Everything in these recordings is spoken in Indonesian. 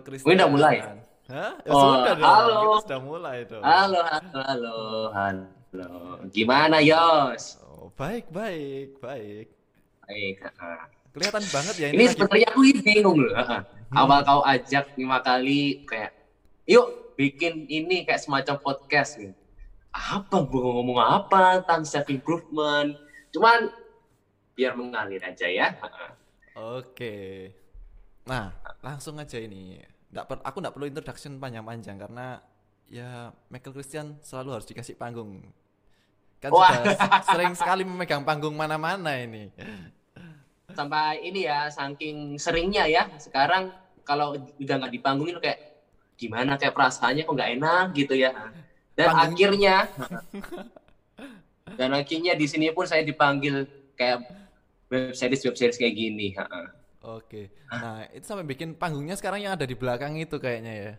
Michael Christian. Udah mulai? Hah? Ya Oh, sudah dong, halo. kita sudah mulai dong. Halo, halo, halo, halo. Gimana Yos? Oh, baik, baik, baik. Baik. Kelihatan banget ya ini, Ini sebenarnya aku ini bingung loh. ah. Awal kau ajak lima kali kayak, yuk bikin ini kayak semacam podcast gitu. Apa gua ngomong apa tentang self improvement? Cuman biar mengalir aja ya. Oke. Nah, langsung aja ini. Nggak per- aku nggak perlu introduction panjang-panjang karena ya Michael Christian selalu harus dikasih panggung. Kan Wah. sudah sering sekali memegang panggung mana-mana ini. Sampai ini ya, saking seringnya ya. Sekarang kalau udah nggak dipanggungin kayak gimana kayak perasaannya kok nggak enak gitu ya. Dan Panggung- akhirnya dan akhirnya di sini pun saya dipanggil kayak web series web series kayak gini. Oke. Nah, itu sampai bikin panggungnya sekarang yang ada di belakang itu kayaknya ya.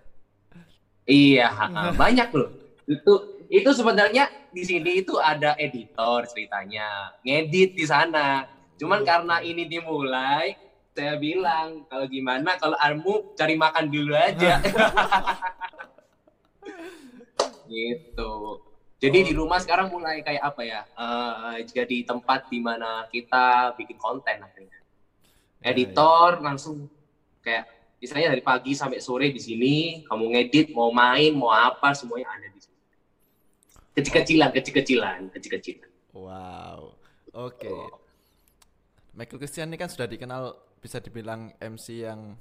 Iya, banyak loh. Itu itu sebenarnya di sini itu ada editor ceritanya, ngedit di sana. Cuman karena ini dimulai, saya bilang kalau gimana kalau Armu cari makan dulu aja. gitu. Jadi Oh. di rumah sekarang mulai kayak apa ya? eh, jadi tempat di mana kita bikin konten akhirnya. Ya, Editor langsung kayak misalnya dari pagi sampai sore di sini, kamu ngedit, mau main, mau apa, semuanya ada di sini. Kecil-kecilan, kecil-kecilan, kecil-kecilan. Wow. Oke. Michael Christian ini kan sudah dikenal bisa dibilang MC yang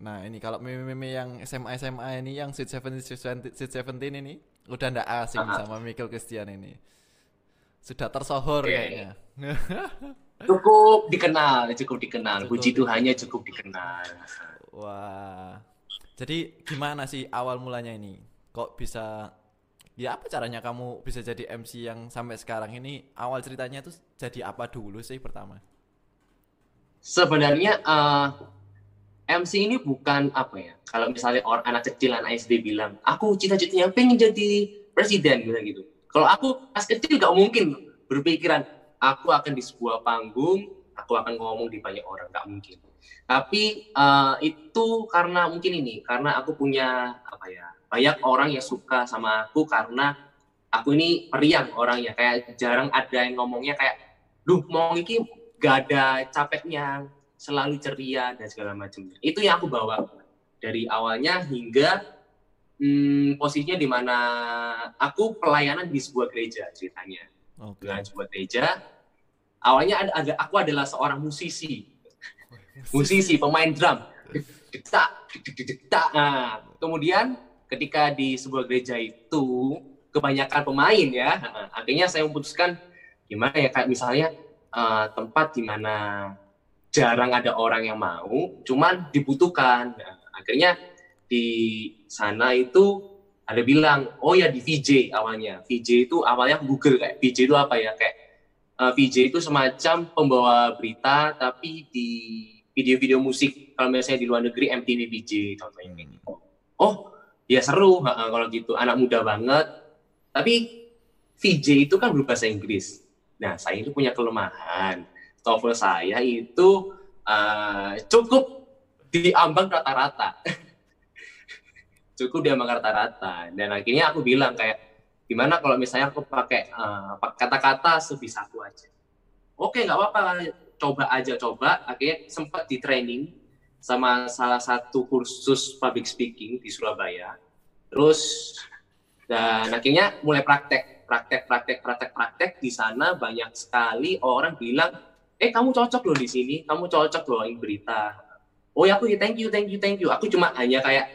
Nah, ini kalau meme-meme yang SMA SMA ini yang Sweet Seventeen Sweet Seventeen ini udah ndak asing Ah. sama Michael Christian ini. Sudah tersohor Oke. kayaknya. Cukup dikenal, cukup dikenal. Cukup Puji Tuhannya cukup dikenal. Wah. Jadi gimana sih awal mulanya ini? Kok bisa ya apa caranya kamu bisa jadi MC yang sampai sekarang ini awal ceritanya tuh jadi apa dulu sih pertama? Sebenarnya eh, MC ini bukan apa ya? Kalau misalnya orang anak kecil anak SD bilang, aku cita-citanya pengen jadi presiden gitu gitu. Kalau aku pas kecil gak mungkin berpikiran aku akan di sebuah panggung, aku akan ngomong di banyak orang gak mungkin. Tapi eh, itu karena mungkin ini, karena aku punya apa ya? Banyak orang yang suka sama aku karena aku ini periang orangnya kayak jarang ada yang ngomongnya kayak, duh mau iki gak ada capeknya, selalu ceria dan segala macamnya. Itu yang aku bawa dari awalnya hingga hmm, posisinya di mana aku pelayanan di sebuah gereja ceritanya. Oke. Dengan sebuah gereja, awalnya ada, ada aku adalah seorang musisi, musisi pemain drum. Detak, detak. Nah, kemudian ketika di sebuah gereja itu kebanyakan pemain ya, nah, akhirnya saya memutuskan gimana ya kayak misalnya eh, tempat di mana jarang ada orang yang mau, cuman dibutuhkan. Nah, akhirnya di sana itu ada bilang, oh ya di VJ awalnya. VJ itu awalnya Google kayak VJ itu apa ya kayak eh, VJ itu semacam pembawa berita tapi di video-video musik. Kalau misalnya di luar negeri MTV VJ contohnya kayak gitu. Oh ya seru ha, kalau gitu anak muda banget. Tapi VJ itu kan berbahasa Inggris. Nah saya itu punya kelemahan. TOEFL saya itu eh, cukup diambang rata-rata. cukup diambang rata-rata. Dan akhirnya aku bilang kayak, gimana kalau misalnya aku pakai eh, kata-kata sebisa aku aja. Oke, nggak apa-apa, coba aja coba. Akhirnya sempat di training sama salah satu kursus public speaking di Surabaya. Terus dan akhirnya mulai praktek, praktek, praktek, praktek, praktek di sana banyak sekali orang bilang, eh kamu cocok loh di sini, kamu cocok loh ini berita. Oh ya aku ya thank you, thank you, thank you. Aku cuma hanya kayak,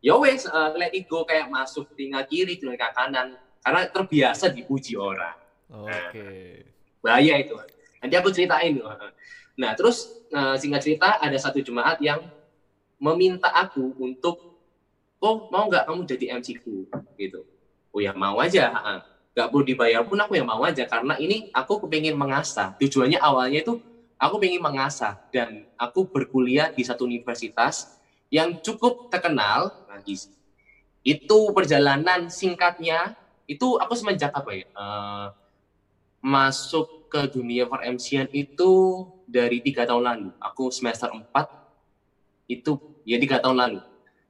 ya wes uh, let it go kayak masuk telinga kiri, telinga kanan, karena terbiasa dipuji orang. Oke. Bahaya itu. Nanti aku ceritain. Nah terus uh, singkat cerita ada satu jemaat yang meminta aku untuk, oh mau nggak kamu jadi MC ku gitu. Oh ya mau aja. Nggak perlu dibayar pun aku ya mau aja karena ini aku kepingin mengasah. Tujuannya awalnya itu aku pengen mengasah dan aku berkuliah di satu universitas yang cukup terkenal Itu perjalanan singkatnya itu aku semenjak apa ya? eh, masuk ke dunia per MC-an itu dari tiga tahun lalu. Aku semester 4 itu ya tiga tahun lalu.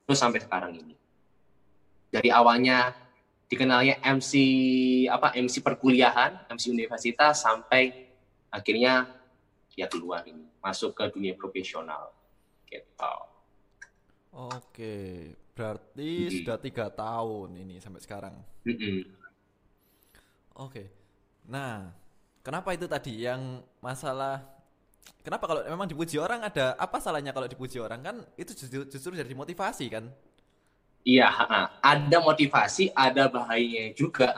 Terus sampai sekarang ini. Dari awalnya dikenalnya MC apa MC perkuliahan MC universitas sampai akhirnya ya keluar ini. Masuk ke dunia profesional. Gitu. Oke berarti hmm. sudah tiga tahun ini sampai sekarang? Hmm. oke. Nah kenapa itu tadi yang masalah kenapa kalau memang dipuji orang ada apa salahnya kalau dipuji orang? Kan itu justru, justru jadi motivasi kan? Iya ada motivasi ada bahayanya juga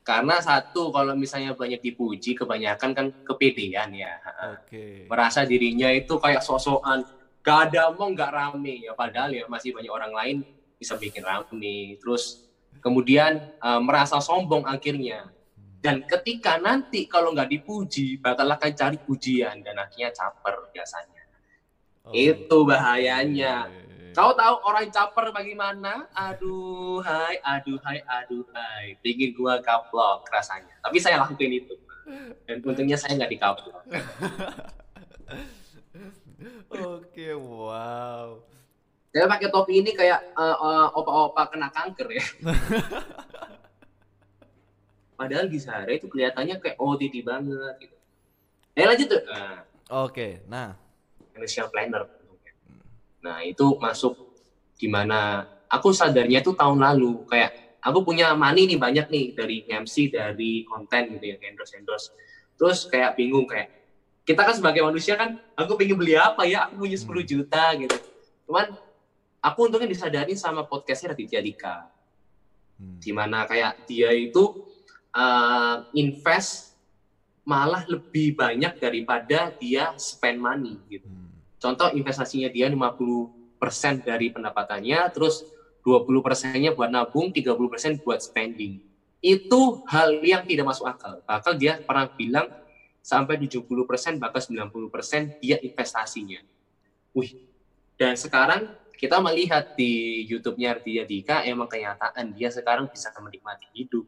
karena satu kalau misalnya banyak dipuji kebanyakan kan kepedean ya okay. merasa dirinya itu kayak sosokan gak ada mau nggak rame ya padahal ya masih banyak orang lain bisa bikin rame terus kemudian uh, merasa sombong akhirnya dan ketika nanti kalau nggak dipuji, bakal akan cari pujian dan akhirnya caper biasanya. Oh. Itu bahayanya. Iya, Kau tahu orang caper bagaimana? Aduh, hai, aduh, hai, aduh, hai. Pingin gua kaplok rasanya. Tapi saya lakukan itu. Dan untungnya saya nggak dikaplok. Oke, wow. Saya pakai topi ini kayak uh, uh, opa-opa kena kanker ya. Padahal di Sahara itu kelihatannya kayak OTT banget gitu. Eh lanjut tuh. Nah. Oke, nah. Financial planner. Nah itu masuk di mana aku sadarnya itu tahun lalu kayak aku punya money nih banyak nih dari MC dari konten gitu ya endorse endorse terus kayak bingung kayak kita kan sebagai manusia kan aku pengen beli apa ya aku punya 10 hmm. juta gitu cuman aku untungnya disadari sama podcastnya Raditya Dika hmm. di mana kayak dia itu uh, invest malah lebih banyak daripada dia spend money gitu. Hmm. Contoh investasinya dia 50% dari pendapatannya, terus 20 persennya buat nabung, 30 persen buat spending. Itu hal yang tidak masuk akal. Bahkan dia pernah bilang sampai 70 persen, bahkan 90 persen dia investasinya. Wih, dan sekarang kita melihat di YouTube-nya Ardia Dika, emang kenyataan dia sekarang bisa menikmati hidup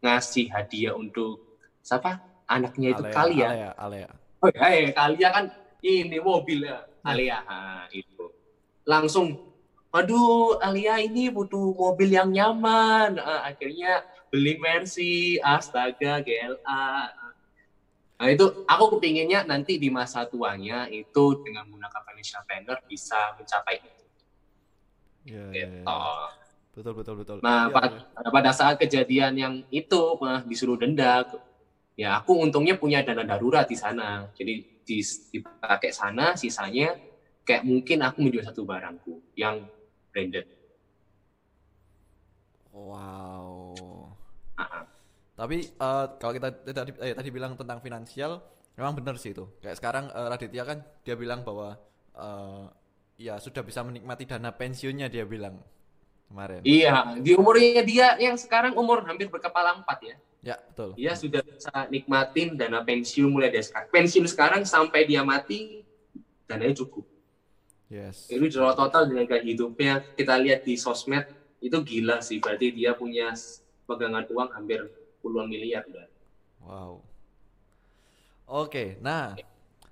ngasih hadiah untuk siapa anaknya itu Alea, Kalia. Alea, Alea. Oh ya, ya Kalia kan ini mobil ya Alia nah, itu langsung aduh Alia ini butuh mobil yang nyaman uh, akhirnya beli Mercy astaga GLA nah itu aku kepinginnya nanti di masa tuanya itu dengan menggunakan financial planner bisa mencapai itu yeah, iya, gitu. yeah, yeah betul betul betul nah ya, pada, ya. pada saat kejadian yang itu nah, disuruh denda ya aku untungnya punya dana darurat di sana jadi dipakai sana sisanya kayak mungkin aku menjual satu barangku yang branded wow uh-huh. Tapi uh, kalau kita tadi eh, tadi bilang tentang finansial memang benar sih itu kayak sekarang uh, Raditya kan dia bilang bahwa uh, ya sudah bisa menikmati dana pensiunnya dia bilang kemarin. Iya, di umurnya dia yang sekarang umur hampir berkepala empat ya. Ya, betul. Dia sudah bisa nikmatin dana pensiun mulai dari sekarang. Pensiun sekarang sampai dia mati, dananya cukup. Yes. Itu jual total dengan hidupnya, kita lihat di sosmed, itu gila sih. Berarti dia punya pegangan uang hampir puluhan miliar. Udah. Wow. Oke, nah,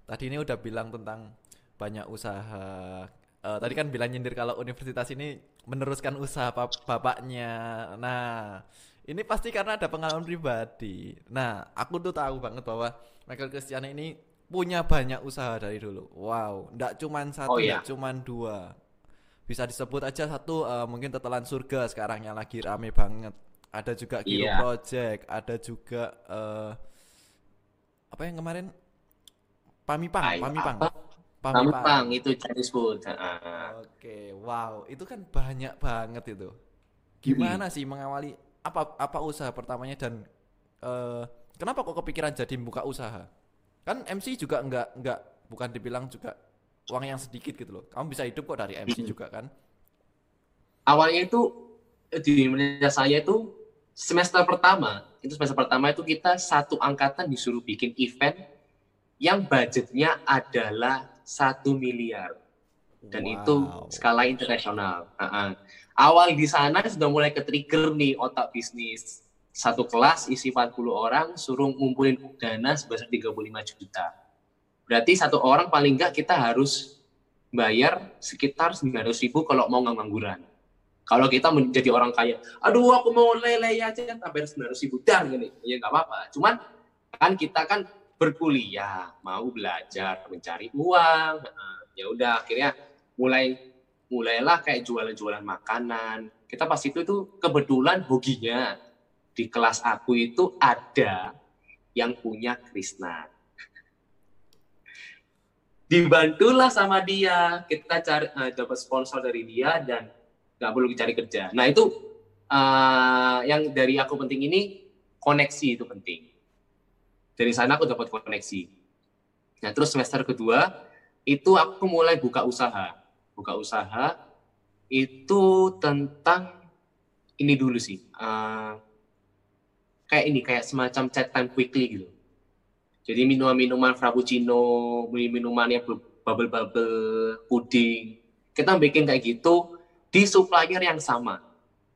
tadi ini udah bilang tentang banyak usaha uh, tadi kan bilang nyindir kalau universitas ini meneruskan usaha bap bapaknya. Nah, ini pasti karena ada pengalaman pribadi. Nah, aku tuh tahu banget bahwa Michael Christian ini punya banyak usaha dari dulu. Wow, ndak cuman satu, oh, iya. cuman dua. Bisa disebut aja satu uh, mungkin tetelan surga sekarang yang lagi rame banget. Ada juga Giro yeah. Project, ada juga uh, apa yang kemarin Pamipang, Ay, Pamipang. Apa? Pamipang itu Chinese food. Oke, okay, wow, itu kan banyak banget itu. Gimana hmm. sih mengawali apa apa usaha pertamanya dan uh, kenapa kok kepikiran jadi buka usaha? Kan MC juga enggak enggak bukan dibilang juga uang yang sedikit gitu loh. Kamu bisa hidup kok dari MC hmm. juga kan? Awalnya itu di Indonesia saya itu semester pertama, itu semester pertama itu kita satu angkatan disuruh bikin event yang budgetnya adalah satu miliar dan wow. itu skala internasional. Uh -huh. Awal di sana sudah mulai ke trigger nih otak bisnis. Satu kelas isi 40 orang suruh ngumpulin dana sebesar 35 juta. Berarti satu orang paling enggak kita harus bayar sekitar 900 ribu kalau mau ngangguran. Kalau kita menjadi orang kaya, aduh aku mau lele aja sampai 900 ribu dan gini, ya nggak apa-apa. Cuman kan kita kan berkuliah, mau belajar, mencari uang, ya udah akhirnya mulai mulailah kayak jualan-jualan makanan. Kita pas itu tuh kebetulan hoginya di kelas aku itu ada yang punya Krishna. Dibantulah sama dia. Kita cari uh, dapat sponsor dari dia dan nggak perlu cari kerja. Nah itu uh, yang dari aku penting ini koneksi itu penting. Dari sana aku dapat koneksi. Nah terus semester kedua itu aku mulai buka usaha. Buka usaha itu tentang ini dulu sih uh, kayak ini kayak semacam chat time quickly gitu. Jadi minuman-minuman frappuccino, minuman yang bubble-bubble, puding, kita bikin kayak gitu di supplier yang sama.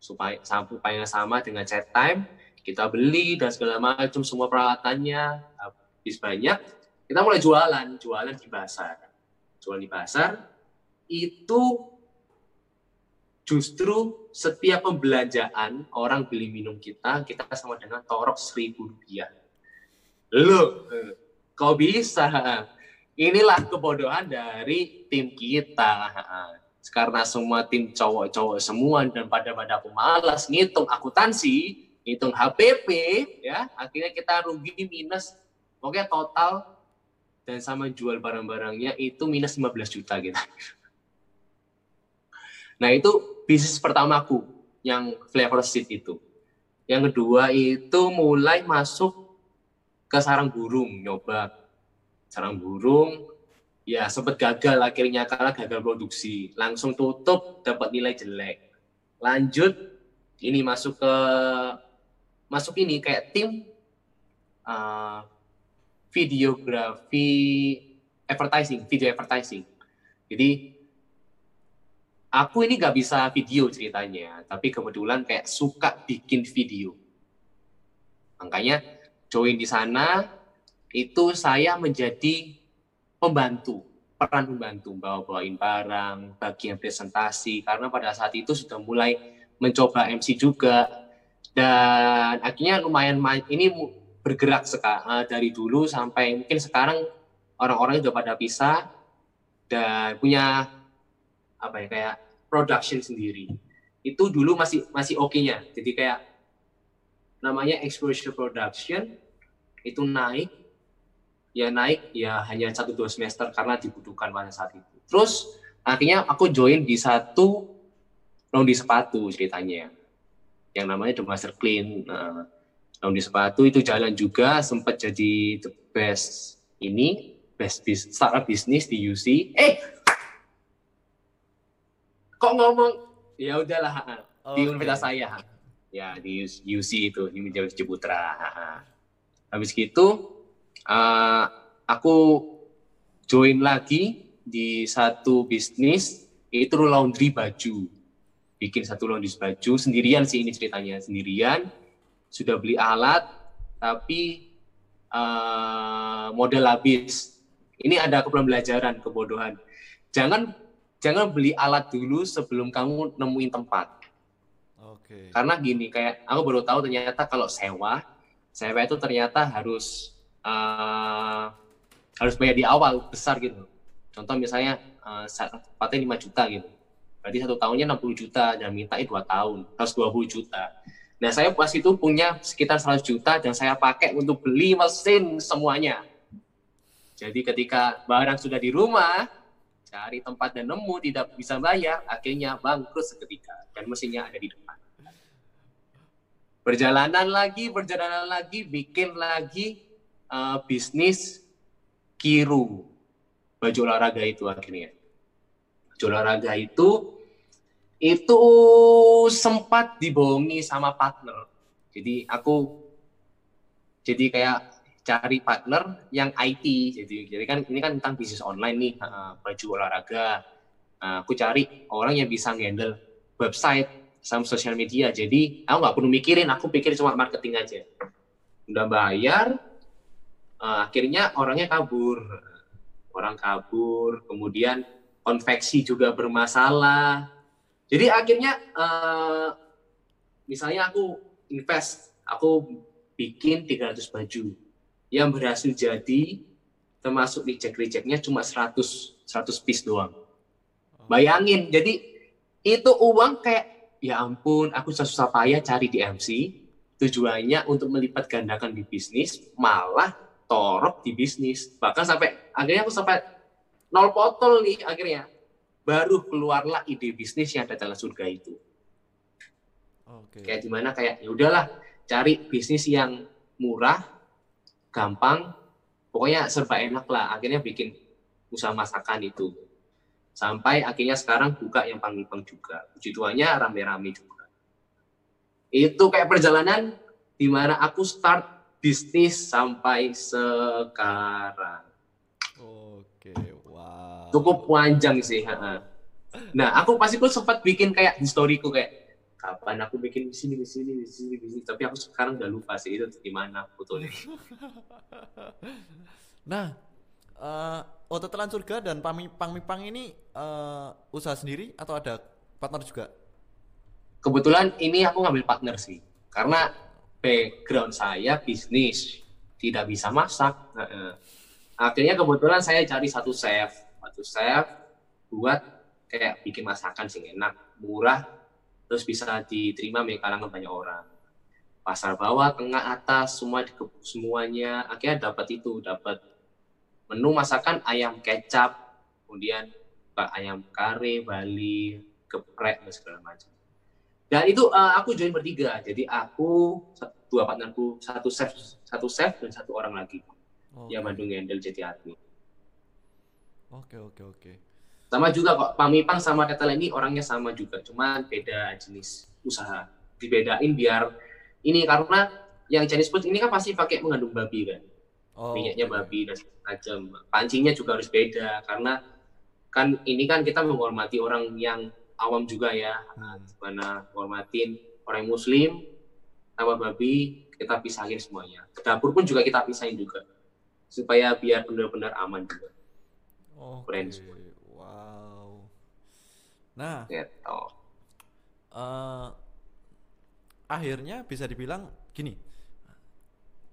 Supaya supplier sama dengan chat time, kita beli dan segala macam semua peralatannya habis banyak, kita mulai jualan, jualan di pasar. Jualan di pasar itu justru setiap pembelanjaan orang beli minum kita, kita sama dengan torok seribu rupiah Lu, kau bisa. Inilah kebodohan dari tim kita. Karena semua tim cowok-cowok semua dan pada-pada pemalas ngitung akuntansi, ngitung HPP, ya akhirnya kita rugi minus, pokoknya total dan sama jual barang-barangnya itu minus 15 juta gitu. Nah itu bisnis pertamaku yang flavor seed itu. Yang kedua itu mulai masuk ke sarang burung nyoba sarang burung ya sempat gagal akhirnya karena gagal produksi. Langsung tutup dapat nilai jelek. Lanjut ini masuk ke masuk ini kayak tim uh, videografi advertising video advertising. Jadi aku ini nggak bisa video ceritanya tapi kebetulan kayak suka bikin video. Makanya join di sana itu saya menjadi pembantu peran pembantu bawa bawain barang bagian presentasi karena pada saat itu sudah mulai mencoba MC juga. Dan akhirnya lumayan ini bergerak sekali dari dulu sampai mungkin sekarang orang-orang sudah pada pisah dan punya apa ya kayak production sendiri. Itu dulu masih masih oke-nya. Jadi kayak namanya exposure production itu naik ya naik ya hanya satu dua semester karena dibutuhkan pada saat itu. Terus akhirnya aku join di satu di sepatu ceritanya. Yang namanya The Master Clean nah, di sepatu. Itu jalan juga sempat jadi the best ini best bis, startup bisnis di UC eh! Kok ngomong? Ya udahlah okay. di universitas saya ya di UC itu di Universitas Ciputra habis gitu uh, aku join lagi di satu bisnis itu laundry baju. Bikin satu laundry baju sendirian sih ini ceritanya sendirian. Sudah beli alat tapi uh, model habis. Ini ada kepembelajaran kebodohan. Jangan jangan beli alat dulu sebelum kamu nemuin tempat. Oke. Karena gini, kayak aku baru tahu ternyata kalau sewa sewa itu ternyata harus uh, harus bayar di awal besar gitu. Contoh misalnya uh, tempatnya 5 juta gitu. Berarti satu tahunnya 60 juta dan minta 2 tahun, harus 20 juta. Nah saya pas itu punya sekitar 100 juta dan saya pakai untuk beli mesin semuanya. Jadi ketika barang sudah di rumah, cari tempat dan nemu tidak bisa bayar, akhirnya bangkrut seketika dan mesinnya ada di depan perjalanan lagi, perjalanan lagi, bikin lagi uh, bisnis kiru baju olahraga itu akhirnya. Baju olahraga itu itu sempat dibohongi sama partner. Jadi aku jadi kayak cari partner yang IT. Jadi jadi kan ini kan tentang bisnis online nih, uh, baju olahraga. Uh, aku cari orang yang bisa handle website sama sosial media. Jadi aku nggak perlu mikirin, aku pikir cuma marketing aja. Udah bayar, uh, akhirnya orangnya kabur. Orang kabur, kemudian konveksi juga bermasalah. Jadi akhirnya uh, misalnya aku invest, aku bikin 300 baju yang berhasil jadi termasuk reject-rejectnya cuma 100 100 piece doang. Oh. Bayangin, jadi itu uang kayak ya ampun, aku susah-susah payah cari di MC, tujuannya untuk melipat gandakan di bisnis, malah torok di bisnis. Bahkan sampai akhirnya aku sampai nol potol nih akhirnya. Baru keluarlah ide bisnis yang ada dalam surga itu. Okay. Kayak di mana kayak ya udahlah cari bisnis yang murah, gampang, pokoknya serba enak lah. Akhirnya bikin usaha masakan itu. Sampai akhirnya sekarang buka yang pang-pang juga. Puji Tuhannya rame-rame juga. Itu kayak perjalanan di mana aku start bisnis sampai sekarang. Oke, wow. Cukup panjang sih. Nah, aku pasti pun sempat bikin kayak historiku kayak kapan aku bikin di sini di sini di sini di sini tapi aku sekarang udah lupa sih itu gimana fotonya nah uh, Otot Telan Surga dan Pang Mipang ini uh, usaha sendiri atau ada partner juga kebetulan ini aku ngambil partner sih karena background saya bisnis tidak bisa masak akhirnya kebetulan saya cari satu chef. Satu chef buat kayak bikin masakan sih enak murah terus bisa diterima di kalangan banyak orang. Pasar bawah tengah atas semua semuanya. Akhirnya dapat itu dapat menu masakan ayam kecap kemudian ayam kare Bali geprek dan segala macam dan itu uh, aku join bertiga jadi aku dua partnerku satu chef satu chef dan satu orang lagi okay. yang Bandung jadi admin oke oke oke sama juga kok, Pamipang sama Tetel ini orangnya sama juga, cuma beda jenis usaha. Dibedain biar ini karena yang Chinese food ini kan pasti pakai mengandung babi kan. Oh, Minyaknya okay. babi dan macam. Pancingnya juga harus beda karena kan ini kan kita menghormati orang yang awam juga ya. Hmm. Mana menghormatin orang muslim sama babi kita pisahin semuanya. Dapur pun juga kita pisahin juga supaya biar benar-benar aman juga. Oh, okay. Nah, gitu. Uh, akhirnya bisa dibilang gini.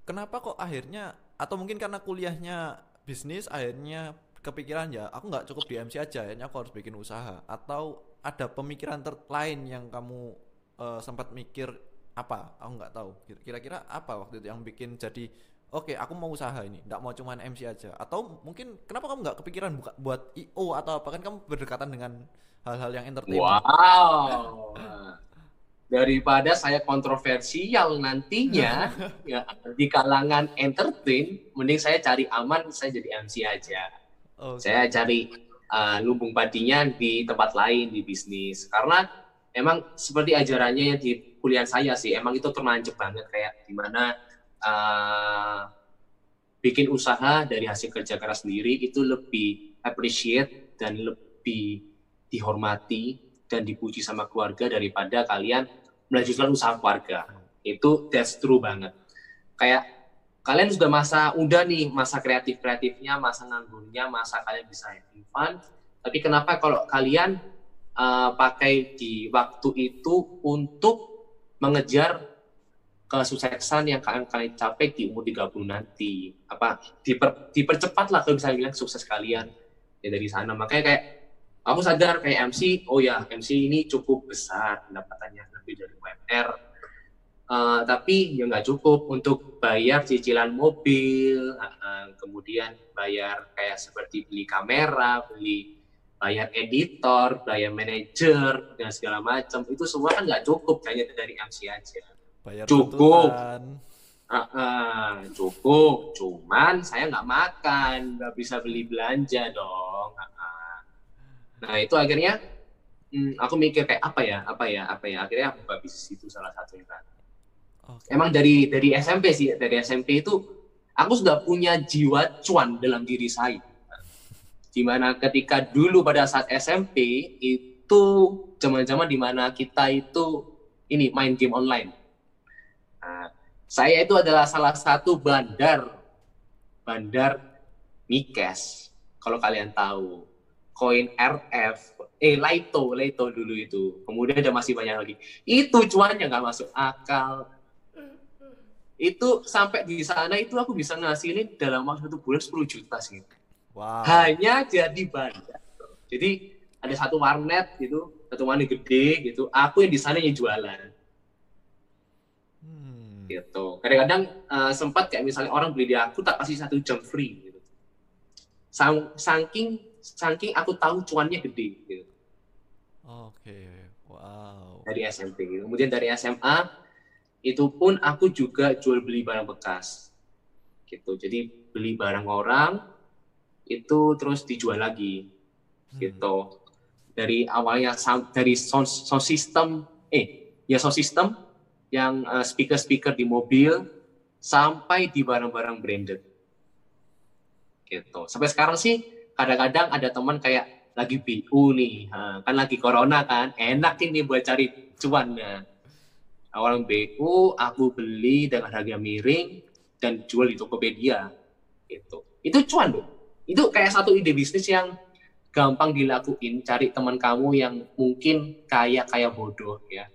Kenapa kok akhirnya atau mungkin karena kuliahnya bisnis akhirnya kepikiran ya aku nggak cukup di MC aja akhirnya aku harus bikin usaha atau ada pemikiran ter lain yang kamu uh, sempat mikir apa aku nggak tahu kira-kira apa waktu itu yang bikin jadi oke okay, aku mau usaha ini nggak mau cuman MC aja atau mungkin kenapa kamu nggak kepikiran buka buat IO atau apa kan kamu berdekatan dengan hal-hal yang entertainment. Wow. Daripada saya kontroversial nantinya ya di kalangan entertain, mending saya cari aman, saya jadi MC aja. Okay. Saya cari uh, lumbung padinya di tempat lain di bisnis. Karena emang seperti ajarannya yang di kuliah saya sih, emang itu termancep banget kayak di mana uh, bikin usaha dari hasil kerja keras sendiri itu lebih appreciate dan lebih dihormati dan dipuji sama keluarga daripada kalian melanjutkan usaha keluarga. Itu that's true banget. Kayak kalian sudah masa udah nih, masa kreatif-kreatifnya, masa nganggurnya, masa kalian bisa having. Tapi kenapa kalau kalian uh, pakai di waktu itu untuk mengejar kesuksesan yang kalian kalian capai di umur 30 nanti? Apa diper, dipercepat lah kalau bisa bilang sukses kalian. Ya dari sana. Makanya kayak aku sadar kayak MC oh ya MC ini cukup besar pendapatannya lebih dari UMR uh, tapi ya nggak cukup untuk bayar cicilan mobil uh, kemudian bayar kayak seperti beli kamera beli bayar editor bayar manajer dan segala macam. Itu semua kan nggak cukup hanya dari MC aja. Bayar cukup. uh, uh, cukup. Cuman saya nggak makan nggak bisa beli belanja dong uh, Nah itu akhirnya hmm, aku mikir kayak apa ya, apa ya, apa ya. Akhirnya aku buka bisnis itu salah satunya kan. Okay. Emang dari dari SMP sih, dari SMP itu aku sudah punya jiwa cuan dalam diri saya. Di mana ketika dulu pada saat SMP itu zaman-zaman di mana kita itu ini main game online. Nah, saya itu adalah salah satu bandar bandar Mikes kalau kalian tahu koin RF, eh Laito, Laito dulu itu. Kemudian ada masih banyak lagi. Itu cuannya nggak masuk akal. Itu sampai di sana itu aku bisa ngasilin dalam waktu satu bulan 10 juta sih. Wow. Hanya jadi bandar. Jadi ada satu warnet gitu, satu warnet gede gitu. Aku yang di sana yang jualan Hmm. gitu. Kadang-kadang eh, sempat kayak misalnya orang beli di aku tak kasih satu jam free gitu. Sang- Saking saking aku tahu cuannya gede gitu. Oke. Wow. dari SMP gitu. Kemudian dari SMA itu pun aku juga jual beli barang bekas gitu. Jadi beli barang orang itu terus dijual lagi Hmm. gitu. Dari awalnya sound, dari sound, sound system eh ya sound system yang uh, speaker-speaker di mobil sampai di barang-barang branded gitu. Sampai sekarang sih kadang-kadang ada teman kayak lagi BU nih, kan lagi corona kan, enak ini buat cari cuan. Nah, awal BU aku beli dengan harga miring dan jual di Tokopedia. Gitu. Itu cuan loh. Itu kayak satu ide bisnis yang gampang dilakuin. Cari teman kamu yang mungkin kaya kayak bodoh ya.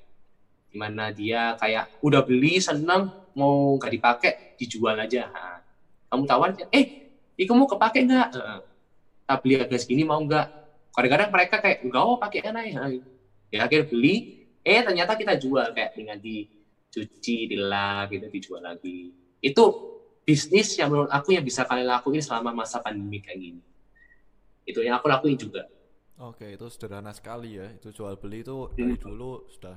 Di mana dia kayak udah beli seneng mau nggak dipakai dijual aja. Ha. Kamu tawarin, eh, ini kamu kepake nggak? Heeh. Tak beli harga segini mau nggak? Kadang-kadang mereka kayak enggak oh pakai enak ya. Ya akhirnya beli, eh ternyata kita jual kayak dengan dicuci, dilap gitu dijual lagi. Itu bisnis yang menurut aku yang bisa kalian lakuin selama masa pandemi kayak gini. Itu yang aku lakuin juga. Oke, itu sederhana sekali ya. Itu jual beli itu dari dulu sudah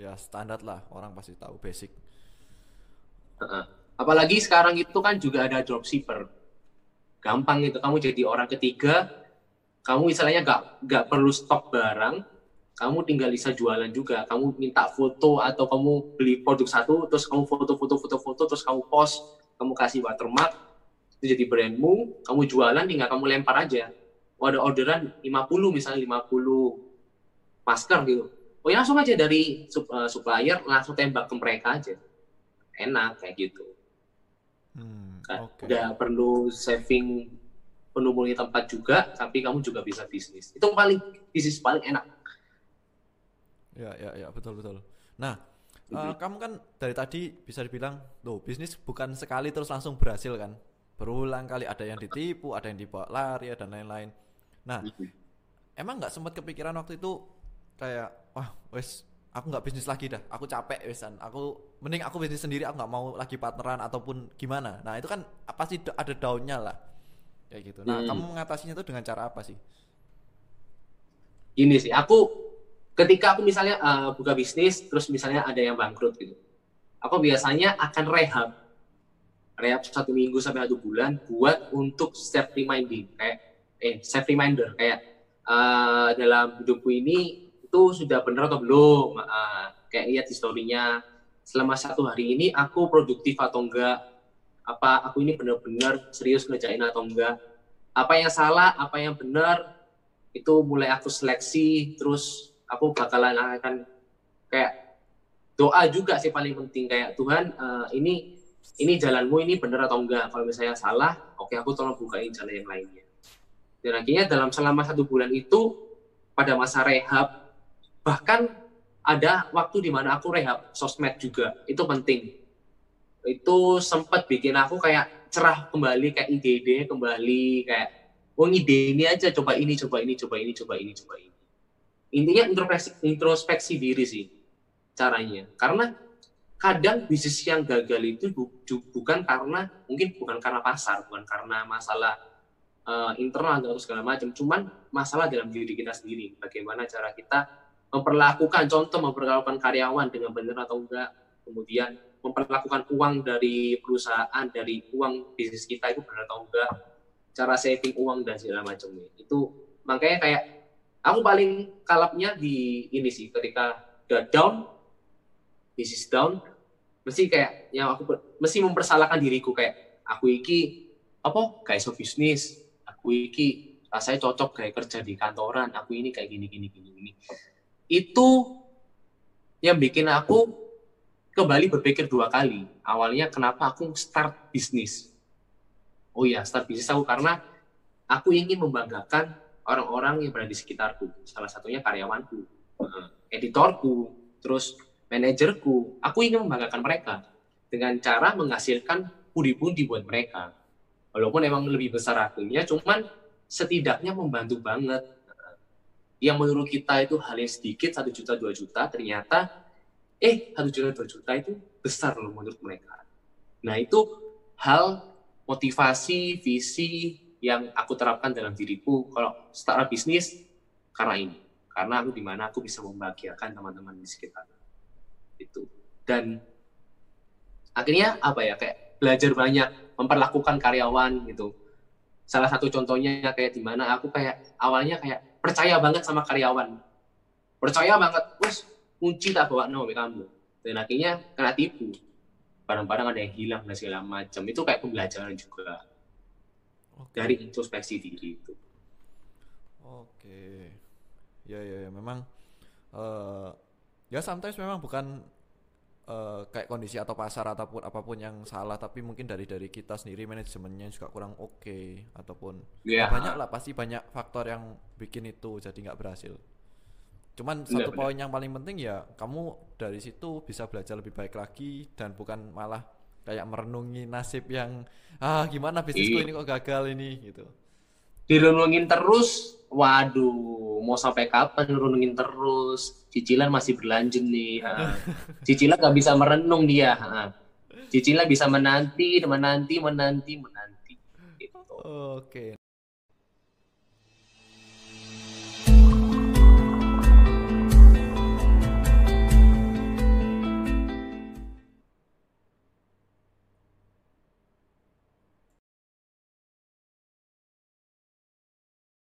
ya standar lah. Orang pasti tahu basic. Apalagi sekarang itu kan juga ada dropshipper. Gampang itu kamu jadi orang ketiga, kamu misalnya nggak nggak perlu stok barang, kamu tinggal bisa jualan juga. Kamu minta foto atau kamu beli produk satu, terus kamu foto-foto foto-foto, terus kamu post, kamu kasih watermark, itu jadi brandmu, kamu jualan tinggal kamu lempar aja. Oh, ada orderan 50 misalnya 50 masker gitu. Oh ya langsung aja dari eh, supplier langsung tembak ke mereka aja. Enak kayak gitu. Hmm, oke. Nggak perlu saving di tempat juga, tapi kamu juga bisa bisnis. Itu paling bisnis paling enak. Ya, ya, ya, betul, betul. Nah, eh, kamu kan dari tadi bisa dibilang, loh, bisnis bukan sekali terus langsung berhasil kan? Berulang kali ada yang ditipu, ada yang dibawa lari, dan lain-lain. Nah, emang nggak sempat kepikiran waktu itu kayak, wah, wes, aku nggak bisnis lagi dah, aku capek wesan, aku mending aku bisnis sendiri, aku nggak mau lagi partneran ataupun gimana. Nah, itu kan pasti da- ada daunnya lah, kayak gitu. Nah, Hmm. kamu mengatasinya itu dengan cara apa sih? Gini sih, aku ketika aku misalnya eh, buka bisnis, terus misalnya ada yang bangkrut gitu, aku biasanya akan rehab, rehab satu minggu sampai satu bulan buat untuk self reminding, kayak eh self reminder kayak eh, dalam hidupku ini itu sudah benar atau belum, Eh, kayak lihat historinya selama satu hari ini aku produktif atau enggak, apa aku ini benar-benar serius ngerjain atau enggak, apa yang salah, apa yang benar, itu mulai aku seleksi terus aku bakalan akan kayak doa juga sih paling penting. Kayak Tuhan eh, ini ini jalanmu ini benar atau enggak? Kalau misalnya salah oke aku tolong bukain jalan yang lainnya. Dan akhirnya dalam selama satu bulan itu pada masa rehab bahkan ada waktu di mana aku rehab sosmed juga. Itu penting. Itu sempat bikin aku kayak cerah kembali kayak ide-ide kembali kayak oh ide ini aja coba ini coba ini coba ini coba ini coba ini intinya introspeksi introspeksi diri sih caranya. Karena kadang bisnis yang gagal itu bu- ju- bukan karena mungkin bukan karena pasar bukan karena masalah eh, internal atau segala macam. Cuman masalah dalam diri kita sendiri. Bagaimana cara kita memperlakukan contoh memperlakukan karyawan dengan benar atau enggak. Kemudian memperlakukan uang dari perusahaan dari uang bisnis kita itu benar atau enggak. Cara saving uang dan segala macamnya. Itu makanya kayak aku paling kalapnya di ini sih ketika udah down bisnis down mesti kayak yang aku mesti mempersalahkan diriku kayak aku iki apa kayak so bisnis aku iki rasanya cocok kayak kerja di kantoran aku ini kayak gini gini gini gini. Itu yang bikin aku kembali berpikir dua kali. Awalnya kenapa aku start bisnis oh ya start bisnis aku karena aku ingin membanggakan orang-orang yang berada di sekitarku. Salah satunya karyawanku, eh, editorku, terus manajerku. Aku ingin membanggakan mereka dengan cara menghasilkan pundi-pundi buat mereka. Walaupun emang lebih besar hasilnya, cuman setidaknya membantu banget. Yang menurut kita itu hal yang sedikit, satu juta, dua juta, ternyata eh satu juta, dua juta itu besar loh menurut mereka. Nah itu hal motivasi, visi yang aku terapkan dalam diriku kalau startup bisnis karena ini. Karena aku di mana aku bisa membahagiakan teman-teman di sekitar. Itu. Dan akhirnya apa ya kayak belajar banyak memperlakukan karyawan gitu salah satu contohnya kayak di mana aku kayak awalnya kayak percaya banget sama karyawan percaya banget terus kunci tak bawa no kamu dan akhirnya kena tipu barang-barang ada yang hilang dan segala macam itu kayak pembelajaran juga okay. dari introspeksi diri itu oke ya ya, ya. memang uh, ya sometimes memang bukan uh, kayak kondisi atau pasar ataupun apa pun yang salah tapi mungkin dari dari kita sendiri manajemennya juga kurang oke okay, ataupun yeah. ya banyak lah pasti banyak faktor yang bikin itu jadi nggak berhasil cuman bener, satu poin yang paling penting ya kamu dari situ bisa belajar lebih baik lagi dan bukan malah kayak merenungi nasib yang ah gimana bisnisku iya. ini kok gagal ini? Gitu. Direnungin terus waduh mau sampai kapan renungin terus? Cicilan masih berlanjut nih cicilan nggak bisa merenung dia cicilan bisa menanti menanti menanti menanti. Gitu. oke